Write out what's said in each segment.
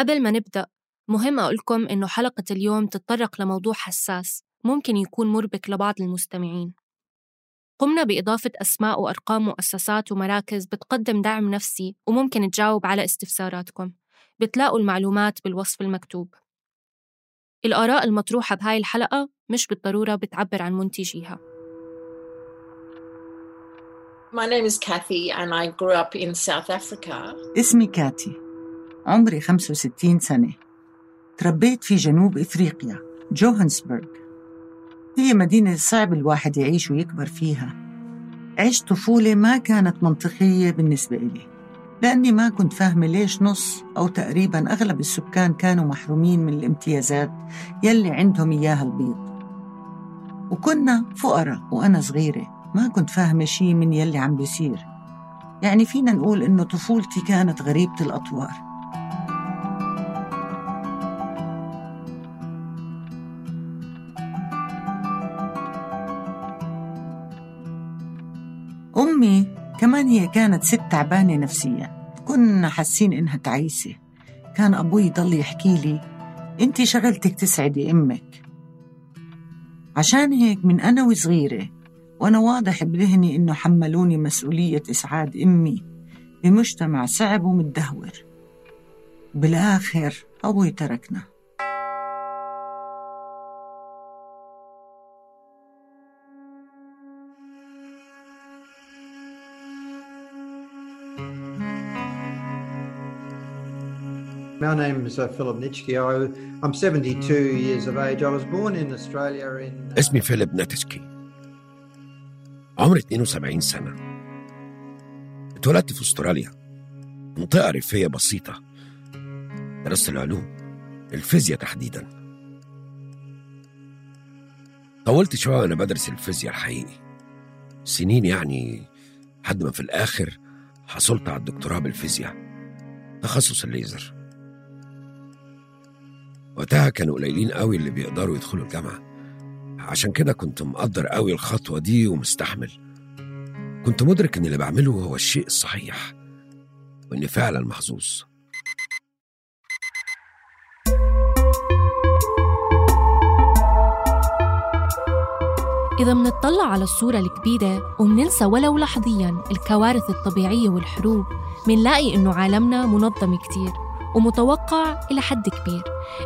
قبل ما نبدأ مهم أقولكم إنه حلقة اليوم تتطرق لموضوع حساس ممكن يكون مربك لبعض المستمعين. قمنا بإضافة أسماء وأرقام مؤسسات ومراكز بتقدم دعم نفسي وممكن تجاوب على استفساراتكم. بتلاقوا المعلومات بالوصف المكتوب. الآراء المطروحة بهاي الحلقة مش بالضرورة بتعبر عن منتجيها. My name is Kathy and I grew up in South Africa. اسمي كاتي. عمري 65 سنة. تربيت في جنوب إفريقيا جوهانسبرغ. هي مدينة صعب الواحد يعيش ويكبر فيها. عشت طفولة ما كانت منطقية بالنسبة إلي لأني ما كنت فاهمة ليش نص أو تقريبا أغلب السكان كانوا محرومين من الامتيازات يلي عندهم إياها البيض. وكنا فقراء وأنا صغيرة ما كنت فاهمة شي من يلي عم بيصير. يعني فينا نقول إنه طفولتي كانت غريبة الأطوار. أمي كمان هي كانت ست تعبانة نفسيا. كنا حاسين إنها تعيسة. كان أبوي يضل يحكي لي أنت شغلتك تسعدي أمك. عشان هيك من أنا وصغيرة وأنا واضح بذهني إنه حملوني مسؤولية إسعاد أمي بمجتمع صعب ومتدهور. بالآخر أبوي تركنا. My name is uh, Philip Nitschke. I'm 72 years of age. I was born in Australia in. اسمي فيليب ناتسكي عمري 72 سنة. اتولدت في أستراليا. منطقة ريفية بسيطة. درست العلوم الفيزياء تحديدا. طولت شوية وأنا بدرس الفيزياء الحقيقي. سنين يعني لحد ما في الآخر حصلت على الدكتوراه بالفيزياء. تخصص الليزر. وقتها كانوا قليلين قوي اللي بيقدروا يدخلوا الجامعة. عشان كده كنت مقدر قوي الخطوة دي ومستحمل. كنت مدرك إن اللي بعمله هو الشيء الصحيح وإني فعلا محظوظ. إذا منطلع على الصورة الكبيرة ومننسى ولو لحظياً الكوارث الطبيعية والحروب منلاقي إنه عالمنا منظم كتير. ومتوقع إلى حد كبير.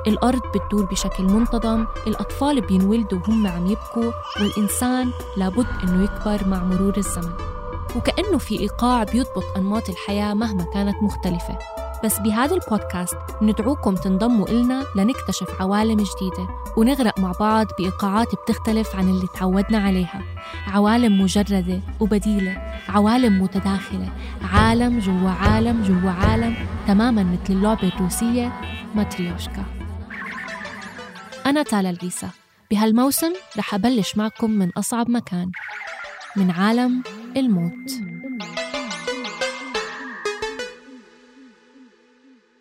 الأرض بتدور بشكل منتظم الأطفال بينولدوا وهم عم يبكوا والإنسان لابد إنه يكبر مع مرور الزمن. وكأنه في إيقاع بيضبط أنماط الحياة مهما كانت مختلفة. بس بهذا البودكاست ندعوكم تنضموا إلنا لنكتشف عوالم جديدة ونغرق مع بعض بإيقاعات بتختلف عن اللي تعودنا عليها. عوالم مجردة وبديلة عوالم متداخلة عالم جوا عالم جوا عالم تماما مثل اللعبة الروسية ماتريوشكا. أنا تالا العيسى بهالموسم رح أبلش معكم من أصعب مكان من عالم الموت.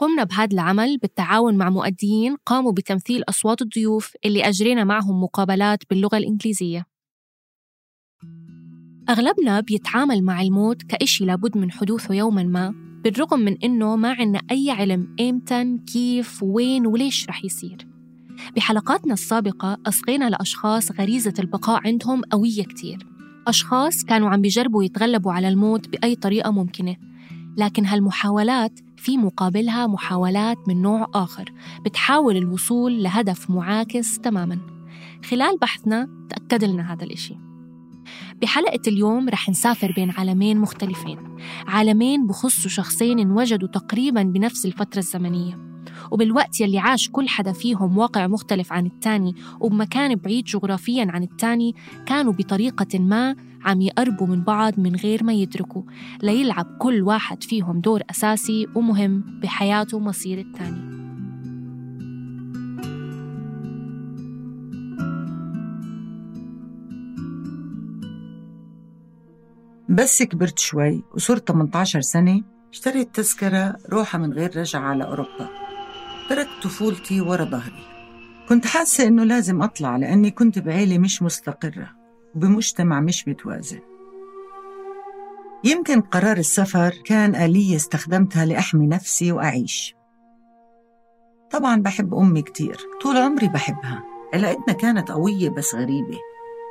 قمنا بهذا العمل بالتعاون مع مؤديين قاموا بتمثيل أصوات الضيوف اللي أجرينا معهم مقابلات باللغة الإنجليزية. أغلبنا بيتعامل مع الموت كإشي لابد من حدوثه يوماً ما بالرغم من إنه ما عنا أي علم إمتى كيف وين وليش رح يصير. بحلقاتنا السابقة أصغينا لأشخاص غريزة البقاء عندهم قوية كتير. أشخاص كانوا عم بيجربوا يتغلبوا على الموت بأي طريقة ممكنة. لكن هالمحاولات في مقابلها محاولات من نوع آخر بتحاول الوصول لهدف معاكس تماماً. خلال بحثنا تأكد لنا هذا الإشي. بحلقة اليوم رح نسافر بين عالمين مختلفين عالمين بخصوا شخصين انوجدوا تقريبا بنفس الفترة الزمنية. وبالوقت يلي عاش كل حدا فيهم واقع مختلف عن التاني وبمكان بعيد جغرافيا عن التاني كانوا بطريقة ما عم يقربوا من بعض من غير ما يدركوا ليلعب كل واحد فيهم دور أساسي ومهم بحياته مصير التاني بس كبرت شوي وصرت 18 سنة اشتريت تذكرة روحة من غير رجعة على أوروبا. تركت طفولتي ورا ظهري. كنت حاسة إنه لازم أطلع لأني كنت بعيلة مش مستقرة. وبمجتمع مش متوازن. يمكن قرار السفر كان آلية استخدمتها لأحمي نفسي وأعيش. طبعا بحب أمي كتير طول عمري بحبها علاقتنا كانت قوية بس غريبة.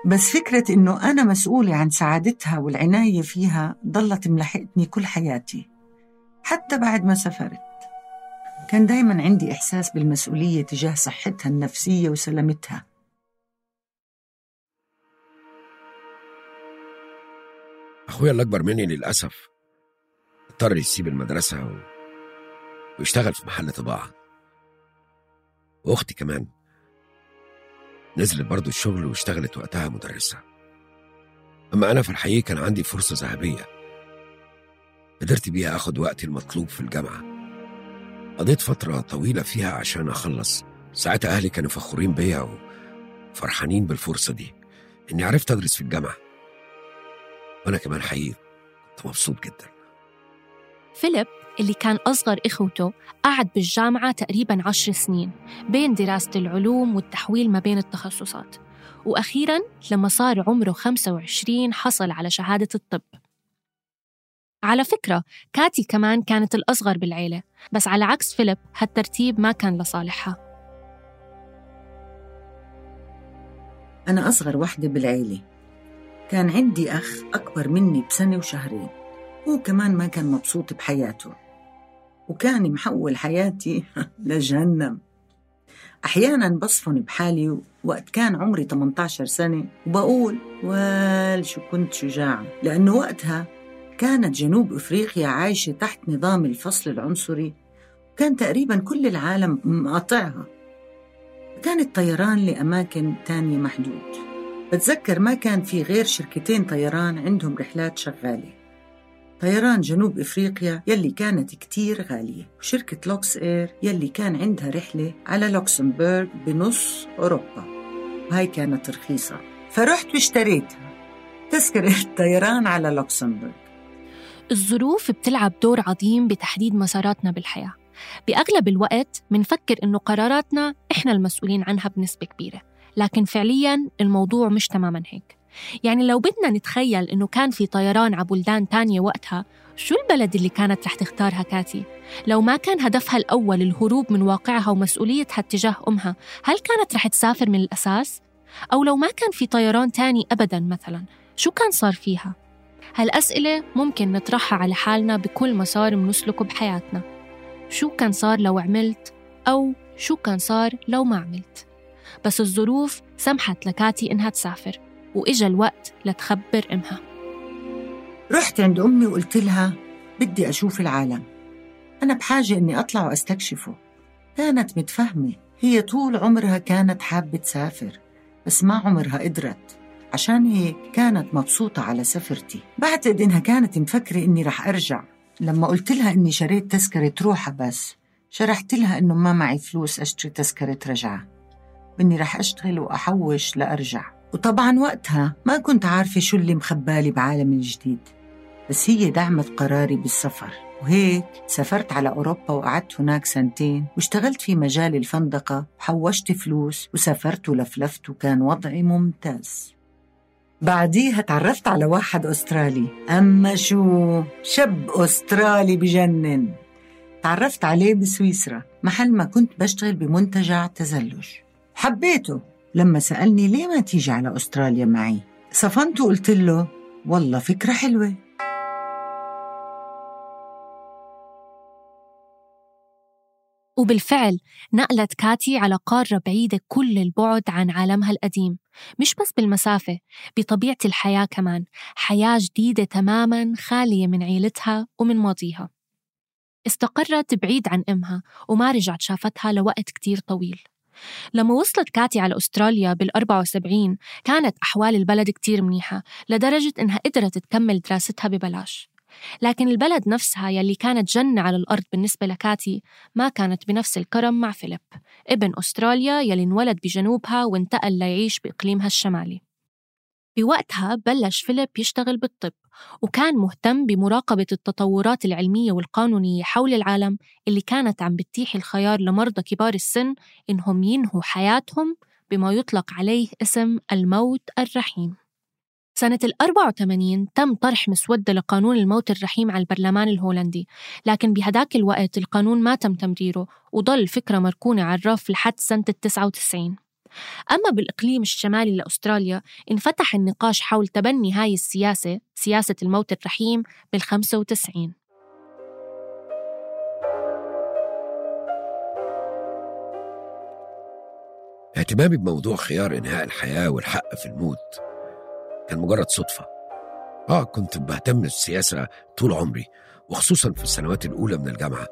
بس فكرة إنه أنا مسؤولة عن سعادتها والعناية فيها ضلت ملحقتني كل حياتي حتى بعد ما سافرت. كان دايما عندي إحساس بالمسؤولية تجاه صحتها النفسية وسلامتها. أخويا اللي أكبر مني للأسف اضطر يسيب المدرسة و... ويشتغل في محل طباعة. وأختي كمان نزلت برضو الشغل واشتغلت وقتها مدرسة. أما أنا في الحقيقة كان عندي فرصة ذهبية قدرت بيها أخد وقتي المطلوب في الجامعة. قضيت فترة طويلة فيها عشان أخلص. ساعتها أهلي كانوا فخورين بيا وفرحانين بالفرصة دي. إني عرفت أدرس في الجامعة. وأنا كمان حقيقي كنت مبسوط جدا. فيليب اللي كان أصغر إخوته قعد بالجامعة تقريباً عشر سنين بين دراسة العلوم والتحويل ما بين التخصصات. وأخيراً لما صار عمره 25 حصل على شهادة الطب. على فكرة كاتي كمان كانت الأصغر بالعيلة بس على عكس فيليب هالترتيب ما كان لصالحها. أنا أصغر وحدة بالعيلة. كان عندي أخ أكبر مني بسنة وشهرين. هو كمان ما كان مبسوط بحياته. وكان محول حياتي لجهنم. أحيانا بصفن بحالي وقت كان عمري 18 سنة وبقول وال شو كنت شجاعة لأنه وقتها كانت جنوب أفريقيا عايشة تحت نظام الفصل العنصري. كان تقريبا كل العالم مقاطعها. كان الطيران لأماكن تانية محدود. بتذكر ما كان في غير شركتين طيران عندهم رحلات شغالة. طيران جنوب إفريقيا يلي كانت كتير غالية وشركة Luxair يلي كان عندها رحلة على لوكسمبورغ بنص أوروبا. وهي كانت رخيصة. فرحت واشتريتها. تذكرة طيران على لوكسمبورغ. الظروف بتلعب دور عظيم بتحديد مساراتنا بالحياة. بأغلب الوقت منفكر إنه قراراتنا إحنا المسؤولين عنها بنسبة كبيرة. لكن فعلياً الموضوع مش تماماً هيك يعني لو بدنا نتخيل إنه كان في طيران على بلدان تانية وقتها شو البلد اللي كانت رح تختارها كاتي؟ لو ما كان هدفها الأول الهروب من واقعها ومسؤوليتها اتجاه أمها هل كانت رح تسافر من الأساس؟ أو لو ما كان في طيران تاني أبداً مثلاً شو كان صار فيها؟ هالأسئلة ممكن نطرحها على حالنا بكل مسار منسلكه بحياتنا شو كان صار لو عملت أو شو كان صار لو ما عملت بس الظروف سمحت لكاتي إنها تسافر وإجا الوقت لتخبر أمها. رحت عند أمي وقلت لها بدي أشوف العالم. أنا بحاجة إني أطلع وأستكشفه. كانت متفهمة. هي طول عمرها كانت حابة تسافر بس ما عمرها قدرت. عشان هيك كانت مبسوطة على سفرتي. بعتقد إنها كانت مفكرة إني رح أرجع. لما قلت لها إني شريت تذكرة روحة بس شرحت لها إنه ما معي فلوس أشتري تذكرة رجعة. إني رح أشتغل وأحوش لأرجع. وطبعا وقتها ما كنت عارفة شو اللي مخبالي بعالم الجديد بس هي دعمت قراري بالسفر. وهيك سافرت على أوروبا وقعدت هناك سنتين واشتغلت في مجال الفندقة وحوشت فلوس وسافرت ولفلفت وكان وضعي ممتاز. بعديها تعرفت على واحد أسترالي. أما شو؟ شاب أسترالي بجنن. تعرفت عليه بسويسرا محل ما كنت بشتغل بمنتجع تزلج. حبيته لما سألني ليه ما تيجي على أستراليا معي؟ صفنت وقلت له والله فكرة حلوة. وبالفعل نقلت كاتي على قارة بعيدة كل البعد عن عالمها القديم مش بس بالمسافة بطبيعة الحياة كمان حياة جديدة تماما خالية من عيلتها ومن ماضيها. استقرت بعيد عن أمها وما رجعت شافتها لوقت كتير طويل. لما وصلت كاتي على أستراليا بال74 كانت أحوال البلد كتير منيحة لدرجة إنها قدرت تكمل دراستها ببلاش. لكن البلد نفسها يلي كانت جنة على الأرض بالنسبة لكاتي ما كانت بنفس الكرم مع فيليب ابن أستراليا يلي انولد بجنوبها وانتقل ليعيش بإقليمها الشمالي. بوقتها بلش فيليب يشتغل بالطب وكان مهتم بمراقبة التطورات العلمية والقانونية حول العالم اللي كانت عم بتتيح الخيار لمرضى كبار السن إنهم ينهوا حياتهم بما يطلق عليه اسم الموت الرحيم. سنة ال 84 تم طرح مسودة لقانون الموت الرحيم على البرلمان الهولندي لكن بهداك الوقت القانون ما تم تمريره وضل فكرة مركونة على الرف لحد سنة ال 99 أما بالإقليم الشمالي لأستراليا انفتح النقاش حول تبني هاي السياسة سياسة الموت الرحيم بال 95 اهتمامي بموضوع خيار إنهاء الحياة والحق في الموت كان مجرد صدفة آه كنت بهتم بالسياسة طول عمري وخصوصا في السنوات الأولى من الجامعة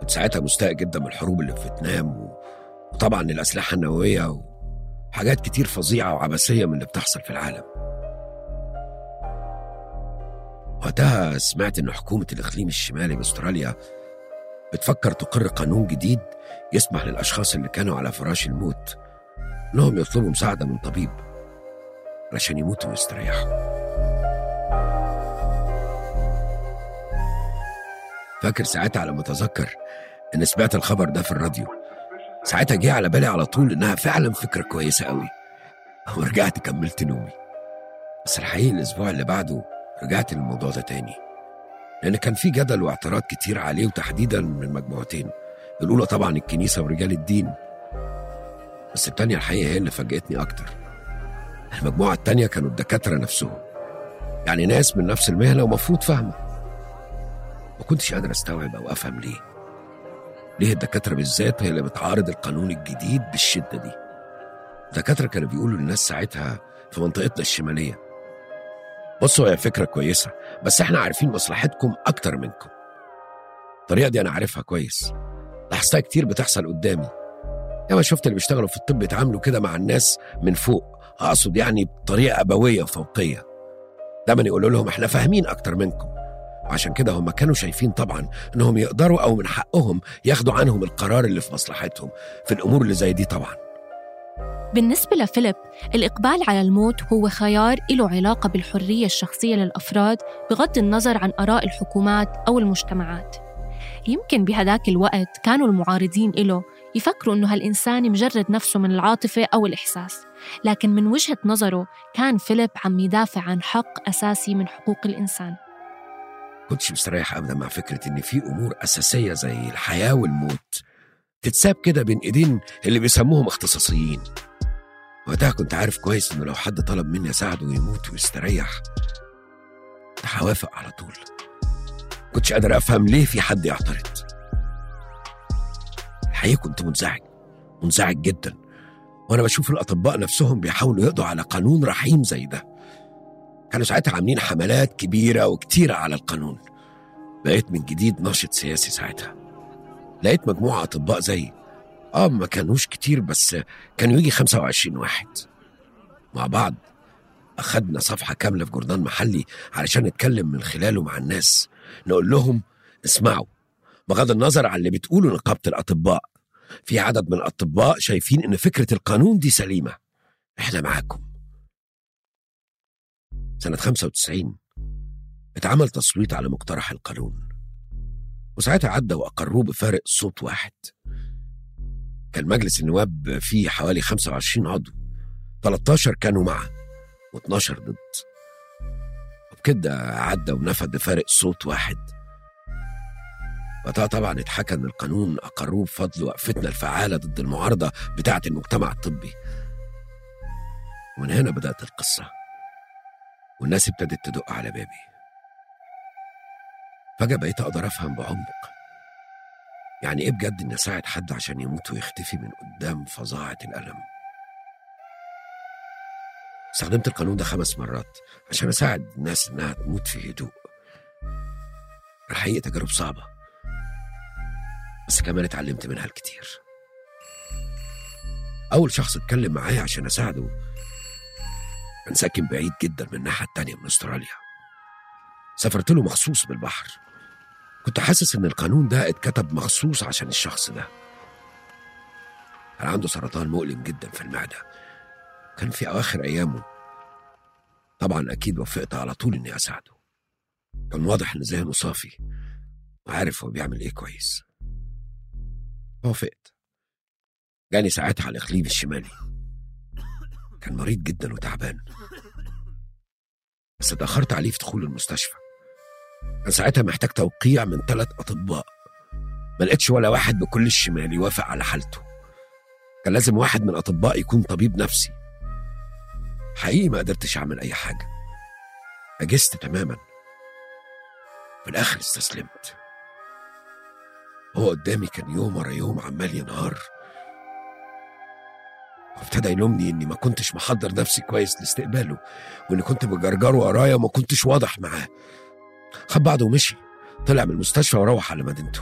كنت ساعتها مستاء جدا من الحروب اللي في فيتنام. وطبعا الأسلحة النووية وحاجات كتير فظيعة وعبثية من اللي بتحصل في العالم. وقتها سمعت إن حكومة الإقليم الشمالي بأستراليا بتفكر تقر قانون جديد يسمح للأشخاص اللي كانوا على فراش الموت إنهم يطلبوا مساعدة من طبيب علشان يموتوا ويستريحوا. فاكر ساعتها على ما أتذكر إن سمعت الخبر ده في الراديو. ساعتها جه على بالي على طول إنها فعلا فكرة كويسة قوي ورجعت كملت نومي. بس الحقيقة الأسبوع اللي بعده رجعت للموضوع ده تاني. لأن كان في جدل واعتراض كتير عليه وتحديدا من مجموعتين الأولى طبعا الكنيسة ورجال الدين. بس التانية الحقيقة هي اللي فاجأتني أكتر. المجموعة التانية كانوا الدكاترة نفسهم. يعني ناس من نفس المهنة ومفروض فاهمة. ما كنتش قادر أستوعب أو أفهم ليه. ليه الدكاترة بالذات هي اللي بتعارض القانون الجديد بالشدة دي؟ الدكاترة كانوا بيقولوا للناس ساعتها في منطقتنا الشمالية. بصوا هي فكرة كويسة بس إحنا عارفين مصلحتكم أكتر منكم. الطريقة دي أنا عارفها كويس. لاحظتها كتير بتحصل قدامي. ياما شفت اللي بيشتغلوا في الطب يتعاملوا كده مع الناس من فوق أقصد يعني بطريقة أبوية وفوقية. دايما يقولوا لهم إحنا فاهمين أكتر منكم. وعشان كده هم كانوا شايفين طبعا إنهم يقدروا أو من حقهم ياخدوا عنهم القرار اللي في مصلحتهم في الأمور اللي زي دي طبعا. بالنسبة لفيليب الإقبال على الموت هو خيار له علاقة بالحرية الشخصية للأفراد بغض النظر عن آراء الحكومات أو المجتمعات. يمكن بهداك الوقت كانوا المعارضين له يفكروا إنه هالإنسان مجرد نفسه من العاطفة أو الإحساس. لكن من وجهة نظره كان فيليب عم يدافع عن حق أساسي من حقوق الإنسان. كنتش مستريح ابدا مع فكرة إن في أمور أساسية زي الحياة والموت تتساب كده بين إيدين اللي بيسموهم اختصاصيين. وقتها كنت عارف كويس ان لو حد طلب مني أساعده ويموت ويستريح هوافق على طول. كنتش قادر أفهم ليه في حد يعترض. الحقيقة كنت منزعج منزعج جدا. وأنا بشوف الأطباء نفسهم بيحاولوا يقضوا على قانون رحيم زي ده. كانوا ساعتها عاملين حملات كبيرة وكتيرة على القانون. بقيت من جديد ناشط سياسي ساعتها. لقيت مجموعة أطباء زيي آه ما كانوش كتير بس كانوا يجي 25 واحد. مع بعض أخدنا صفحة كاملة في جورنال محلي علشان نتكلم من خلاله مع الناس. نقول لهم اسمعوا بغض النظر عن اللي بتقوله نقابة الأطباء في عدد من الأطباء شايفين إن فكرة القانون دي سليمة. إحنا معاكم. سنة 95 اتعمل تصويت على مقترح القانون. وساعتها عدى وأقروه بفارق صوت واحد. كان مجلس النواب فيه حوالي 25 عضو 13 كانوا معه و12 ضد. وبكده عدى ونفذ بفارق صوت واحد. وقتها طبعا اتحكى إن القانون أقروه بفضل وقفتنا الفعالة ضد المعارضة بتاعة المجتمع الطبي. ومن هنا بدأت القصة. والناس ابتدت تدق على بابي. فجأة بقيت أقدر أفهم بعمق. يعني إيه بجد إني أساعد حد عشان يموت ويختفي من قدام فظاعة الألم؟ استخدمت القانون ده خمس مرات عشان أساعد الناس إنها تموت في هدوء. الحقيقة تجارب صعبة. بس كمان اتعلمت منها الكتير. أول شخص اتكلم معايا عشان أساعده كان ساكن بعيد جدا من الناحية التانية من أستراليا. سافرت له مخصوص بالبحر. كنت حاسس إن القانون ده اتكتب مخصوص عشان الشخص ده. كان عنده سرطان مؤلم جدا في المعدة. كان في أواخر أيامه. طبعا أكيد وافقت على طول إني أساعده. كان واضح إن ذهنه صافي. وعارف هو بيعمل إيه كويس. وافقت. جاني ساعتها على الإقليم الشمالي. كان مريض جدا وتعبان. بس اتأخرت عليه في دخول المستشفى. كان ساعتها محتاج توقيع من ثلاث أطباء. ما لقيتش ولا واحد بكل الشمال يوافق على حالته. كان لازم واحد من الأطباء يكون طبيب نفسي. حقيقي ما قدرتش أعمل أي حاجة. عجزت تماما. في الآخر استسلمت. هو قدامي كان يوم ورا يوم عمال ينهار. وابتدى يلومني إني ما كنتش محضر نفسي كويس لاستقباله وإني كنت بجرجره ورايا وما كنتش واضح معاه. خد بعضه ومشي. طلع من المستشفى وروح على مدينته.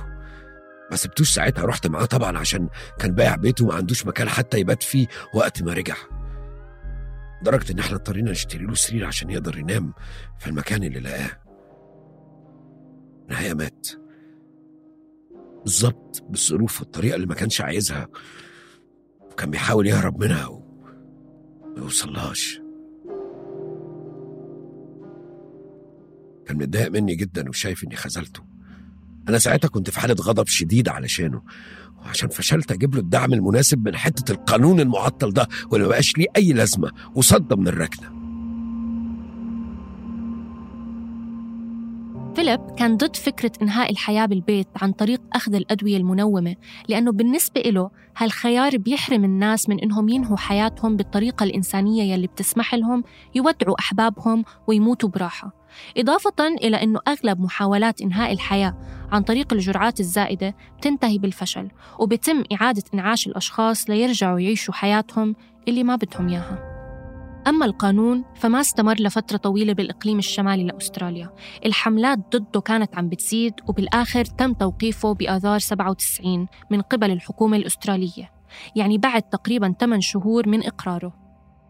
ما سبتوش ساعتها رحت معاه طبعا عشان كان بايع بيته وما عندوش مكان حتى يبات فيه وقت ما رجع. لدرجة إن إحنا اضطرينا نشتري له سرير عشان يقدر ينام في المكان اللي لقاه. نهاية مات. بالظبط بالظروف والطريقة اللي ما كانش عايزها. وكان بيحاول يهرب منها وما يوصلهاش. كان متضايق مني جدا وشايف إني خذلته. أنا ساعتها كنت في حالة غضب شديد علشانه وعشان فشلت أجيب له الدعم المناسب من حتة القانون المعطل ده واللي مبقاش ليه أي لازمة وصد من الركنة. فيليب كان ضد فكرة إنهاء الحياة بالبيت عن طريق أخذ الأدوية المنومة لأنه بالنسبة له هالخيار بيحرم الناس من إنهم ينهوا حياتهم بالطريقة الإنسانية يلي بتسمح لهم يودعوا أحبابهم ويموتوا براحة. إضافة إلى أنه أغلب محاولات إنهاء الحياة عن طريق الجرعات الزائدة بتنتهي بالفشل وبتم إعادة إنعاش الأشخاص ليرجعوا يعيشوا حياتهم اللي ما بدهم إياها. أما القانون فما استمر لفترة طويلة بالإقليم الشمالي لأستراليا الحملات ضده كانت عم بتزيد وبالآخر تم توقيفه بآذار 97 من قبل الحكومة الأسترالية يعني بعد تقريبا 8 شهور من إقراره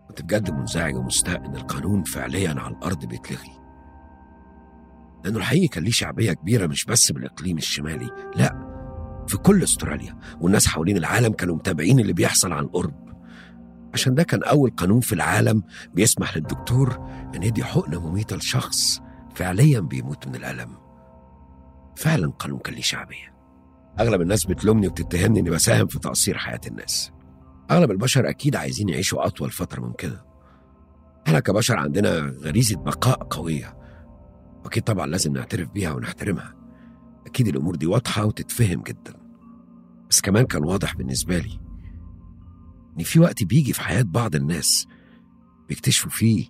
كنت بجد منزعج ومستاء إن القانون فعليا على الأرض بيتلغي. لأنه الحقيقي كان ليه شعبية كبيرة مش بس بالإقليم الشمالي، لا في كل أستراليا والناس حوالين العالم كانوا متابعين اللي بيحصل عن قرب. عشان ده كان أول قانون في العالم بيسمح للدكتور إن يدي حقنة مميتة لشخص فعليا بيموت من الألم. فعلا قانون كان ليه شعبية. أغلب الناس بتلومني وبتتهمني إني بساهم في تقصير حياة الناس. أغلب البشر أكيد عايزين يعيشوا أطول فترة ممكنة. إحنا كبشر عندنا غريزة بقاء قوية. وأكيد طبعا لازم نعترف بيها ونحترمها. أكيد الأمور دي واضحة وتتفهم جدا. بس كمان كان واضح بالنسبة لي إن في وقت بيجي في حياة بعض الناس بيكتشفوا فيه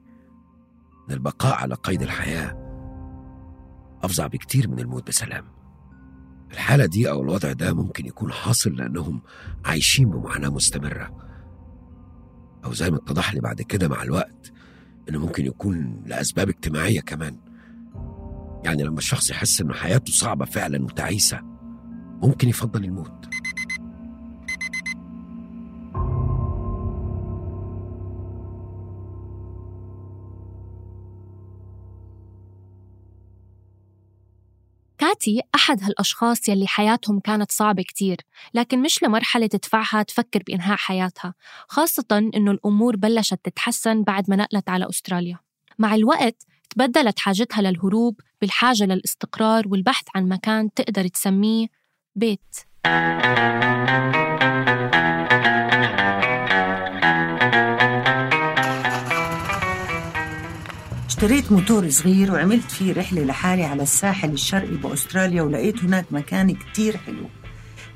إن البقاء على قيد الحياة أفظع بكتير من الموت بسلام. الحالة دي أو الوضع ده ممكن يكون حاصل لأنهم عايشين بمعاناة مستمرة. أو زي ما اتضح لي بعد كده مع الوقت إنه ممكن يكون لأسباب اجتماعية كمان. يعني لما الشخص يحس إن حياته صعبة فعلا وتعيسة ممكن يفضل الموت. كاتي أحد هالأشخاص يلي حياتهم كانت صعبة كتير لكن مش لمرحلة تدفعها تفكر بإنهاء حياتها خاصة إنه الأمور بلشت تتحسن بعد ما نقلت على أستراليا. مع الوقت تبدلت حاجتها للهروب بالحاجة للاستقرار والبحث عن مكان تقدر تسميه بيت. اشتريت موتور صغير وعملت فيه رحلة لحالي على الساحل الشرقي بأستراليا ولقيت هناك مكان كتير حلو.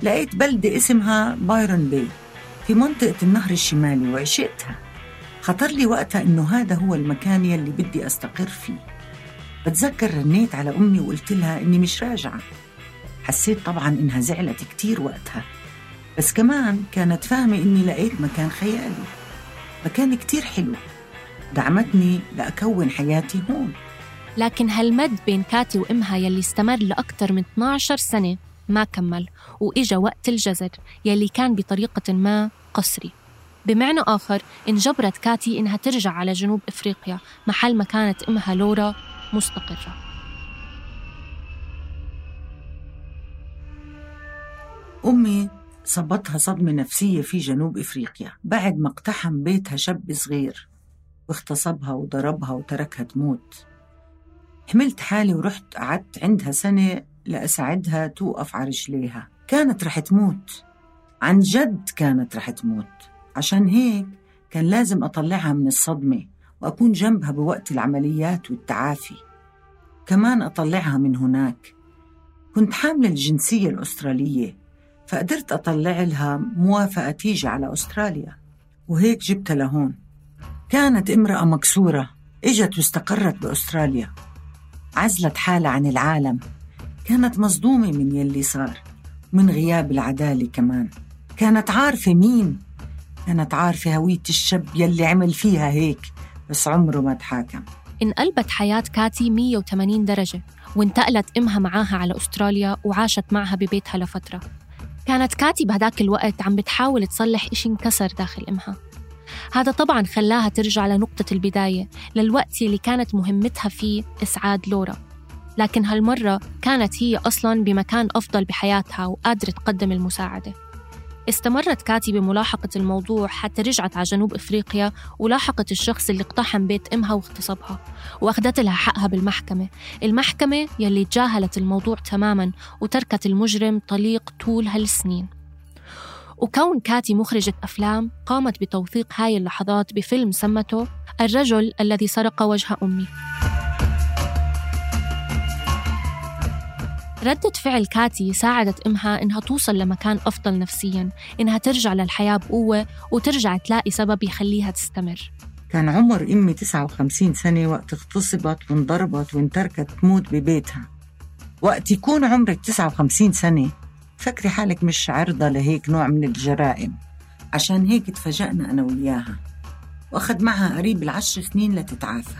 لقيت بلدة اسمها بايرون باي في منطقة النهر الشمالي وعشقتها. خطر لي وقتها إنه هذا هو المكان يلي بدي أستقر فيه. بتذكر رنيت على أمي وقلت لها إني مش راجعة. حسيت طبعا إنها زعلت كتير وقتها. بس كمان كانت فاهمة إني لقيت مكان خيالي. مكان كتير حلو. دعمتني لأكون حياتي هون. لكن هالمد بين كاتي وإمها يلي استمر لأكثر من 12 سنة ما كمل وإجا وقت الجزر يلي كان بطريقة ما قسري بمعنى آخر انجبرت كاتي إنها ترجع على جنوب إفريقيا محل ما كانت إمها لورا مستقرة. أمي صبتها صدمة نفسية في جنوب إفريقيا بعد ما اقتحم بيتها شاب صغير. واغتصبها وضربها وتركها تموت. حملت حالي ورحت قعدت عندها سنة لأساعدها توقف على رجليها. كانت رح تموت. عن جد كانت رح تموت. عشان هيك كان لازم أطلعها من الصدمة وأكون جنبها بوقت العمليات والتعافي. كمان أطلعها من هناك. كنت حاملة الجنسية الأسترالية فقدرت أطلع لها موافقة تيجي على أستراليا. وهيك جبتها لهون. كانت امرأة مكسورة إجت واستقرت بأستراليا. عزلت حالها عن العالم. كانت مصدومة من يلي صار من غياب العدالة كمان. كانت عارفة مين؟ كانت عارفة هوية الشاب يلي عمل فيها هيك بس عمره ما تحاكم. انقلبت حياة كاتي 180 درجة وانتقلت إمها معاها على أستراليا وعاشت معها ببيتها لفترة. كانت كاتي بهداك الوقت عم بتحاول تصلح إشي انكسر داخل إمها. هذا طبعا خلاها ترجع لنقطة البداية للوقت اللي كانت مهمتها فيه إسعاد لورا. لكن هالمرة كانت هي أصلا بمكان أفضل بحياتها وقادرة تقدم المساعدة. استمرت كاتي بملاحقة الموضوع حتى رجعت على جنوب إفريقيا ولاحقت الشخص اللي اقتحم بيت إمها واغتصبها وأخذت لها حقها بالمحكمة. المحكمة يلي تجاهلت الموضوع تماما وتركت المجرم طليق طول هالسنين. وكون كاتي مخرجة أفلام قامت بتوثيق هاي اللحظات بفيلم سمته الرجل الذي سرق وجه أمي. ردة فعل كاتي ساعدت إمها إنها توصل لمكان أفضل نفسياً إنها ترجع للحياة بقوة وترجع تلاقي سبب يخليها تستمر. كان عمر أمي 59 سنة وقت اغتصبت وانضربت وانتركت تموت ببيتها. وقت يكون عمرك 59 سنة فكري حالك مش عرضة لهيك نوع من الجرائم. عشان هيك تفاجأنا أنا وياها. وأخذ معها قريب العشر سنين لتتعافى.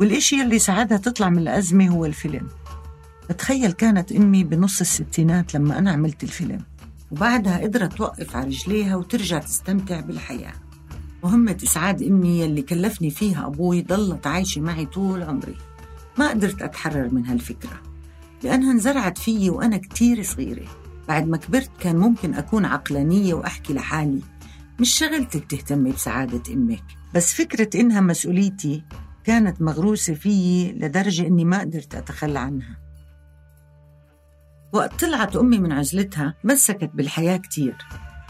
والإشي اللي ساعدها تطلع من الأزمة هو الفيلم. بتخيل كانت أمي بنص الستينات لما أنا عملت الفيلم. وبعدها قدرت توقف على رجليها وترجع تستمتع بالحياة. مهمة إسعاد أمي يلي كلفني فيها أبوي ضلت عايشة معي طول عمري. ما قدرت أتحرر من هالفكرة. لأنها انزرعت فيي وأنا كتير صغيرة. بعد ما كبرت كان ممكن أكون عقلانية وأحكي لحالي. مش شغلتك تهتمي بسعادة أمك. بس فكرة إنها مسؤوليتي كانت مغروسة فيي لدرجة إني ما قدرت أتخلى عنها. وقت طلعت أمي من عزلتها مسكت بالحياة كتير.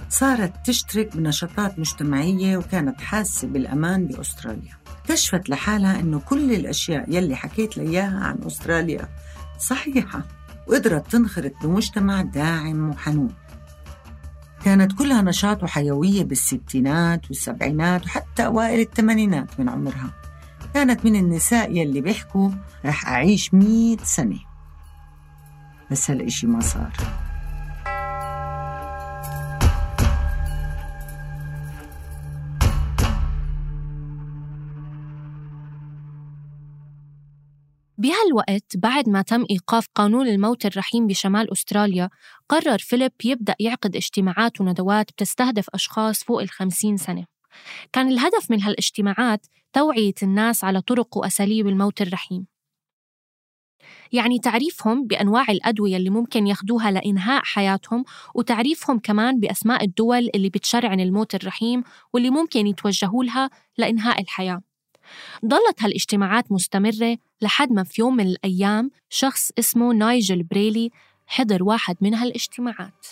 صارت تشترك بنشاطات مجتمعية وكانت حاسة بالأمان بأستراليا. اكتشفت لحالها إنه كل الأشياء يلي حكيت لياها عن أستراليا صحيحة. وقدرت تنخرط بمجتمع داعم وحنون. كانت كلها نشاط وحيوية بالستينات والسبعينات وحتى أوائل الثمانينات من عمرها. كانت من النساء يلي بيحكوا رح أعيش مئة سنة. بس هالإشي ما صار. بهالوقت بعد ما تم إيقاف قانون الموت الرحيم بشمال أستراليا قرر فيليب يبدأ يعقد اجتماعات وندوات بتستهدف أشخاص فوق الخمسين سنة. كان الهدف من هالاجتماعات توعية الناس على طرق وأساليب الموت الرحيم. يعني تعريفهم بأنواع الأدوية اللي ممكن ياخدوها لإنهاء حياتهم وتعريفهم كمان بأسماء الدول اللي بتشرعن الموت الرحيم واللي ممكن يتوجهوا لها لإنهاء الحياة. ضلت هالاجتماعات مستمرة لحد ما في يوم من الأيام شخص اسمه نايجل بريلي حضر واحد من هالاجتماعات.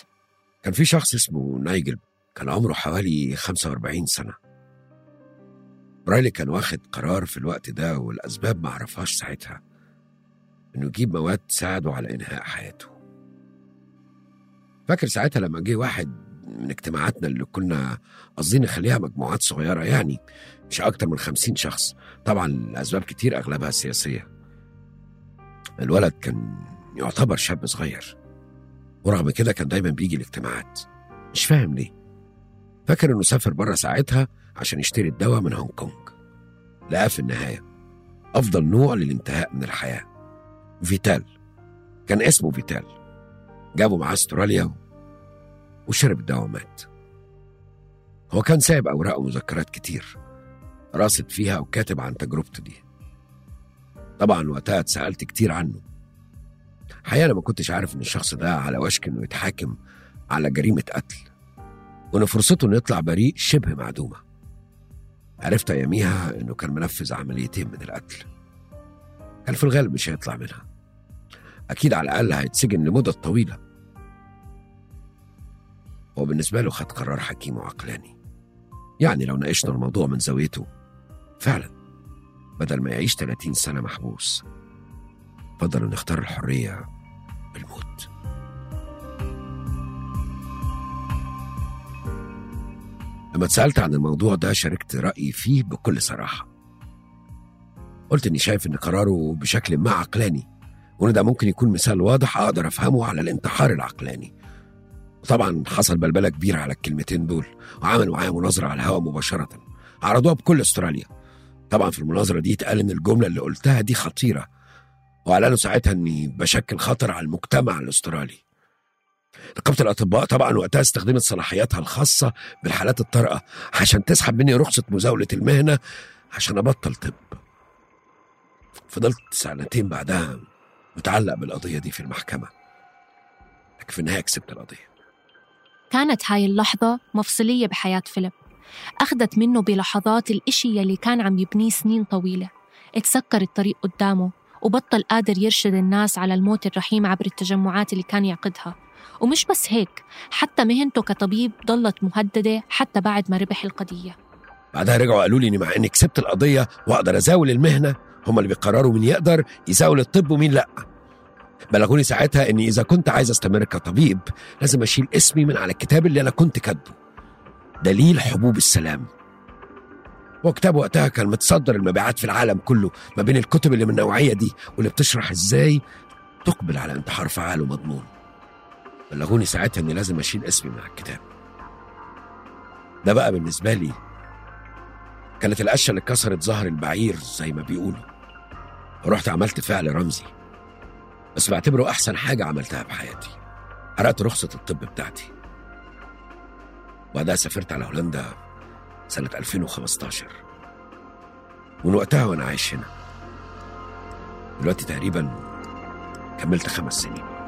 كان في شخص اسمه نايجل كان عمره حوالي 45 سنة. برايلي كان واخد قرار في الوقت ده والأسباب ما عرفهاش ساعتها إنه يجيب مواد تساعده على إنهاء حياته. فاكر ساعتها لما جه واحد من اجتماعاتنا اللي كنا قاصدين نخليها مجموعات صغيرة يعني مش أكتر من خمسين شخص. طبعا لأسباب كتير أغلبها سياسية. الولد كان يعتبر شاب صغير ورغم كده كان دايما بيجي الاجتماعات. مش فاهم ليه. فاكر إنه سافر بره ساعتها عشان يشتري الدواء من هونج كونج. لقاه في النهاية أفضل نوع للانتهاء من الحياة. فيتال. كان اسمه فيتال. جابه معاه أستراليا وشرب الدواء ومات هو كان سايب أوراق ومذكرات كتير راصد فيها وكاتب عن تجربته دي. طبعا وقتها اتسألت كتير عنه. حقيقة أنا ما كنتش عارف إن الشخص ده على وشك إنه يتحاكم على جريمة قتل وإن فرصته إنه يطلع بريء شبه معدومة. عرفت أياميها إنه كان منفذ عمليتين من القتل. كان في الغالب مش هيطلع منها. أكيد على الأقل هيتسجن لمدة طويلة. هو بالنسبة له خد قرار حكيم وعقلاني. يعني لو ناقشنا الموضوع من زاويته فعلا بدل ما يعيش 30 سنة محبوس فضل إنه يختار الحرية بالموت. لما اتسألت عن الموضوع ده شاركت رأيي فيه بكل صراحة. قلت إني شايف إن قراره بشكل ما عقلاني وإن ده ممكن يكون مثال واضح أقدر أفهمه على الانتحار العقلاني. وطبعا حصل بلبلة كبيرة على الكلمتين دول وعملوا معايا مناظرة على الهواء مباشرة عرضوها بكل أستراليا. طبعا في المناظرة دي اتقال إن الجملة اللي قلتها دي خطيرة وأعلنوا ساعتها إني بشكل خطر على المجتمع الأسترالي. نقابة الأطباء طبعا وقتها استخدمت صلاحياتها الخاصة بالحالات الطارئة عشان تسحب مني رخصة مزاولة المهنة عشان أبطل طب. فضلت سنتين بعدها متعلق بالقضية دي في المحكمة لكن في النهاية كسبت القضية. كانت هاي اللحظة مفصلية بحياة فيليب. أخذت منه بلحظات الإشي يلي كان عم يبنيه سنين طويلة. اتسكر الطريق قدامه وبطل قادر يرشد الناس على الموت الرحيم عبر التجمعات اللي كان يعقدها. ومش بس هيك حتى مهنته كطبيب ضلت مهددة حتى بعد ما ربح القضية. بعدها رجعوا قالوا لي إني مع إني كسبت القضية وأقدر أزاول المهنة. هم اللي بيقرروا مين يقدر يزاول الطب ومين لأ. بلغوني ساعتها إني إذا كنت عايز أستمر كطبيب لازم أشيل اسمي من على الكتاب اللي أنا كنت كاتبه. دليل حبوب السلام. وكتاب وقتها كان متصدر المبيعات في العالم كله ما بين الكتب اللي من النوعية دي واللي بتشرح إزاي تقبل على انتحار فعال ومضمون. بلغوني ساعتها إني لازم أشيل اسمي من على الكتاب. ده بقى بالنسبة لي كانت القشة اللي كسرت ظهر البعير زي ما بيقولوا. ورحت عملت فعل رمزي. بس بعتبره أحسن حاجة عملتها بحياتي. حرقت رخصة الطب بتاعتي. وبعدها سافرت على هولندا سنة 2015 ومن وقتها وأنا عايش هنا. دلوقتي تقريبا كملت خمس سنين.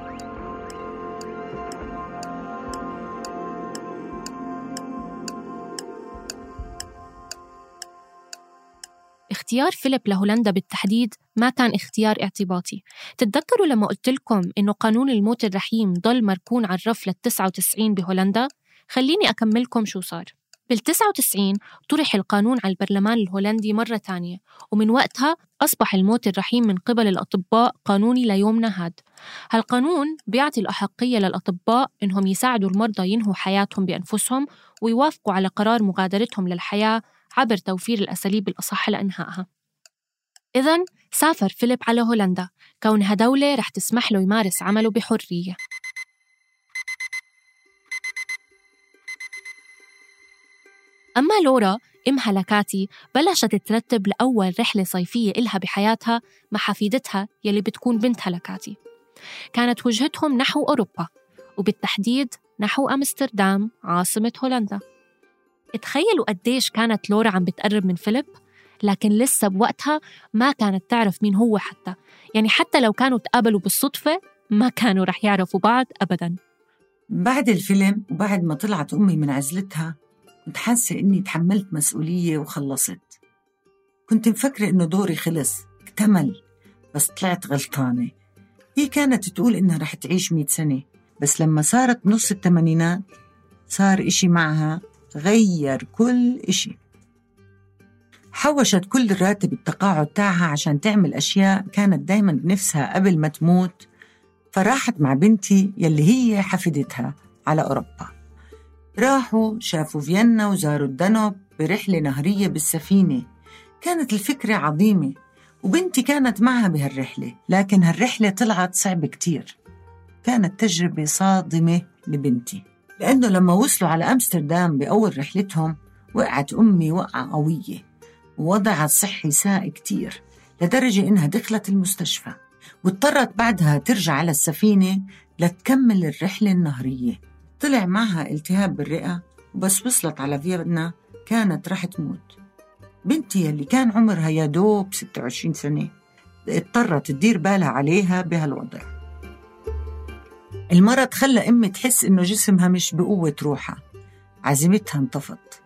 اختيار فيليب لهولندا بالتحديد ما كان اختيار اعتباطي. تتذكروا لما قلت لكم إنه قانون الموت الرحيم ضل مركون على الرف لل 99 بهولندا؟ خليني أكملكم شو صار. بال 99 طرح القانون على البرلمان الهولندي مرة ثانية ومن وقتها أصبح الموت الرحيم من قبل الأطباء قانوني ليومنا هاد. هالقانون بيعطي الأحقية للأطباء إنهم يساعدوا المرضى ينهوا حياتهم بأنفسهم ويوافقوا على قرار مغادرتهم للحياة عبر توفير الأساليب الأصح لإنهائها. إذا سافر فيليب على هولندا. كونها دولة رح تسمح له يمارس عمله بحرية. أما لورا إمها لكاتي بلشت ترتب لأول رحلة صيفية إلها بحياتها مع حفيدتها يلي بتكون بنتها لكاتي كانت وجهتهم نحو أوروبا وبالتحديد نحو أمستردام عاصمة هولندا. تخيلوا قديش كانت لورا عم بتقرب من فيليب لكن لسه بوقتها ما كانت تعرف مين هو حتى. يعني حتى لو كانوا تقابلوا بالصدفة ما كانوا رح يعرفوا بعض أبداً. بعد الفيلم وبعد ما طلعت أمي من عزلتها كنت حاسة إني تحملت مسؤولية وخلصت. كنت مفكرة إنه دوري خلص اكتمل بس طلعت غلطانة. هي كانت تقول إنها رح تعيش مئة سنة بس لما صارت نص الثمانينات صار إشي معها غير كل إشي. حوشت كل راتب التقاعد تاعها عشان تعمل أشياء كانت دايما بنفسها قبل ما تموت فراحت مع بنتي يلي هي حفيدتها على أوروبا. راحوا شافوا فيينا وزاروا الدنوب برحلة نهرية بالسفينة. كانت الفكرة عظيمة وبنتي كانت معها بهالرحلة لكن هالرحلة طلعت صعبة كتير. كانت تجربة صادمة لبنتي. لأنه لما وصلوا على أمستردام بأول رحلتهم وقعت أمي وقعة قوية ووضعها الصحي ساء كتير لدرجة إنها دخلت المستشفى واضطرت بعدها ترجع على السفينة لتكمل الرحلة النهرية. طلع معها التهاب بالرئة وبس وصلت على فيينا كانت رح تموت. بنتي اللي كان عمرها يا دوب 26 سنة اضطرت تدير بالها عليها بهالوضع. المرض خلى أمي تحس إنه جسمها مش بقوة روحها. عزيمتها انطفت.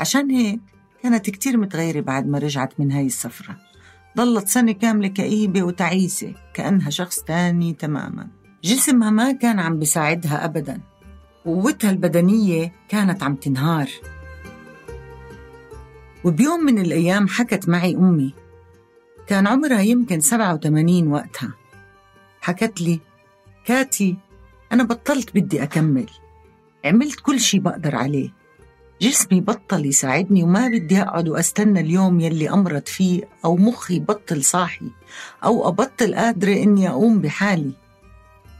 عشان هيك كانت كتير متغيرة بعد ما رجعت من هاي السفرة. ضلت سنة كاملة كئيبة وتعيسة كأنها شخص تاني تماما. جسمها ما كان عم بيساعدها أبدا. قوتها البدنية كانت عم تنهار. وبيوم من الأيام حكت معي أمي. كان عمرها يمكن 87 وقتها. حكت لي كاتي أنا بطلت بدي أكمل. عملت كل شي بقدر عليه. جسمي بطل يساعدني وما بدي أقعد وأستنى اليوم يلي أمرض فيه أو مخي بطل صاحي أو أبطل قادرة إني أقوم بحالي.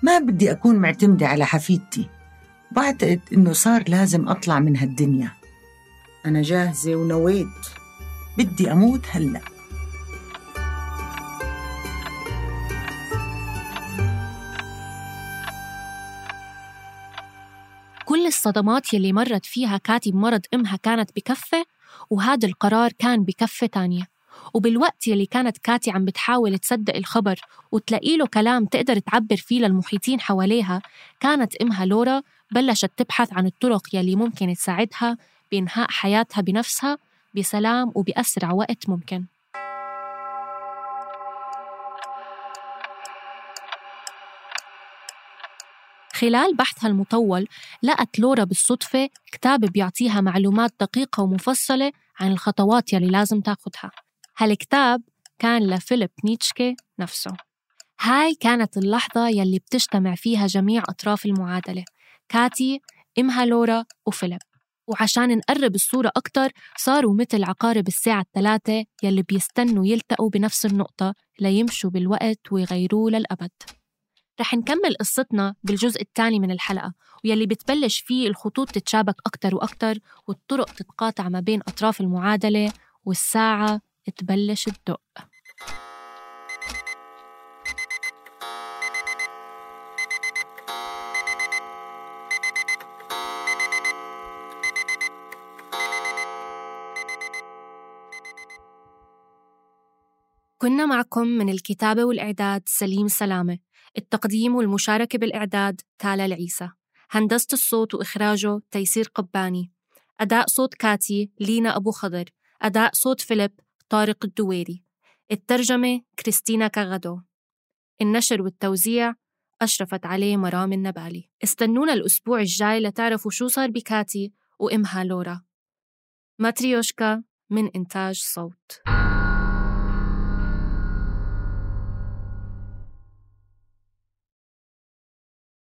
ما بدي أكون معتمدة على حفيدتي. بعتقد إنه صار لازم أطلع من هالدنيا. أنا جاهزة ونويت. بدي أموت هلأ. كل الصدمات يلي مرت فيها كاتي بمرض إمها كانت بكفة وهذا القرار كان بكفة تانية. وبالوقت يلي كانت كاتي عم بتحاول تصدق الخبر وتلاقي له كلام تقدر تعبر فيه للمحيطين حواليها كانت إمها لورا بلشت تبحث عن الطرق يلي ممكن تساعدها بإنهاء حياتها بنفسها بسلام وبأسرع وقت ممكن. خلال بحثها المطول لقت لورا بالصدفة كتاب بيعطيها معلومات دقيقة ومفصلة عن الخطوات يلي لازم تاخدها. هالكتاب كان لفيليب نيتشكي نفسه. هاي كانت اللحظة يلي بتجتمع فيها جميع أطراف المعادلة. كاتي، إمها لورا وفيليب. وعشان نقرب الصورة أكتر صاروا مثل عقارب الساعة الثلاثة يلي بيستنوا يلتقوا بنفس النقطة ليمشوا بالوقت ويغيروه للأبد. رح نكمل قصتنا بالجزء الثاني من الحلقة ويلي بتبلش فيه الخطوط تتشابك أكتر وأكتر والطرق تتقاطع ما بين أطراف المعادلة والساعة تبلش تدق. كنا معكم من الكتابة والإعداد سليم سلامة. التقديم والمشاركة بالإعداد تالا العيسى هندسة الصوت وإخراجه تيسير قباني. أداء صوت كاتي لينا أبو خضر. أداء صوت فيليب طارق الدويري. الترجمة كريستينا كاغادو. النشر والتوزيع أشرفت عليه مرام النبالي. استنونا الأسبوع الجاي لتعرفوا شو صار بكاتي وإمها لورا. ماتريوشكا من إنتاج صوت.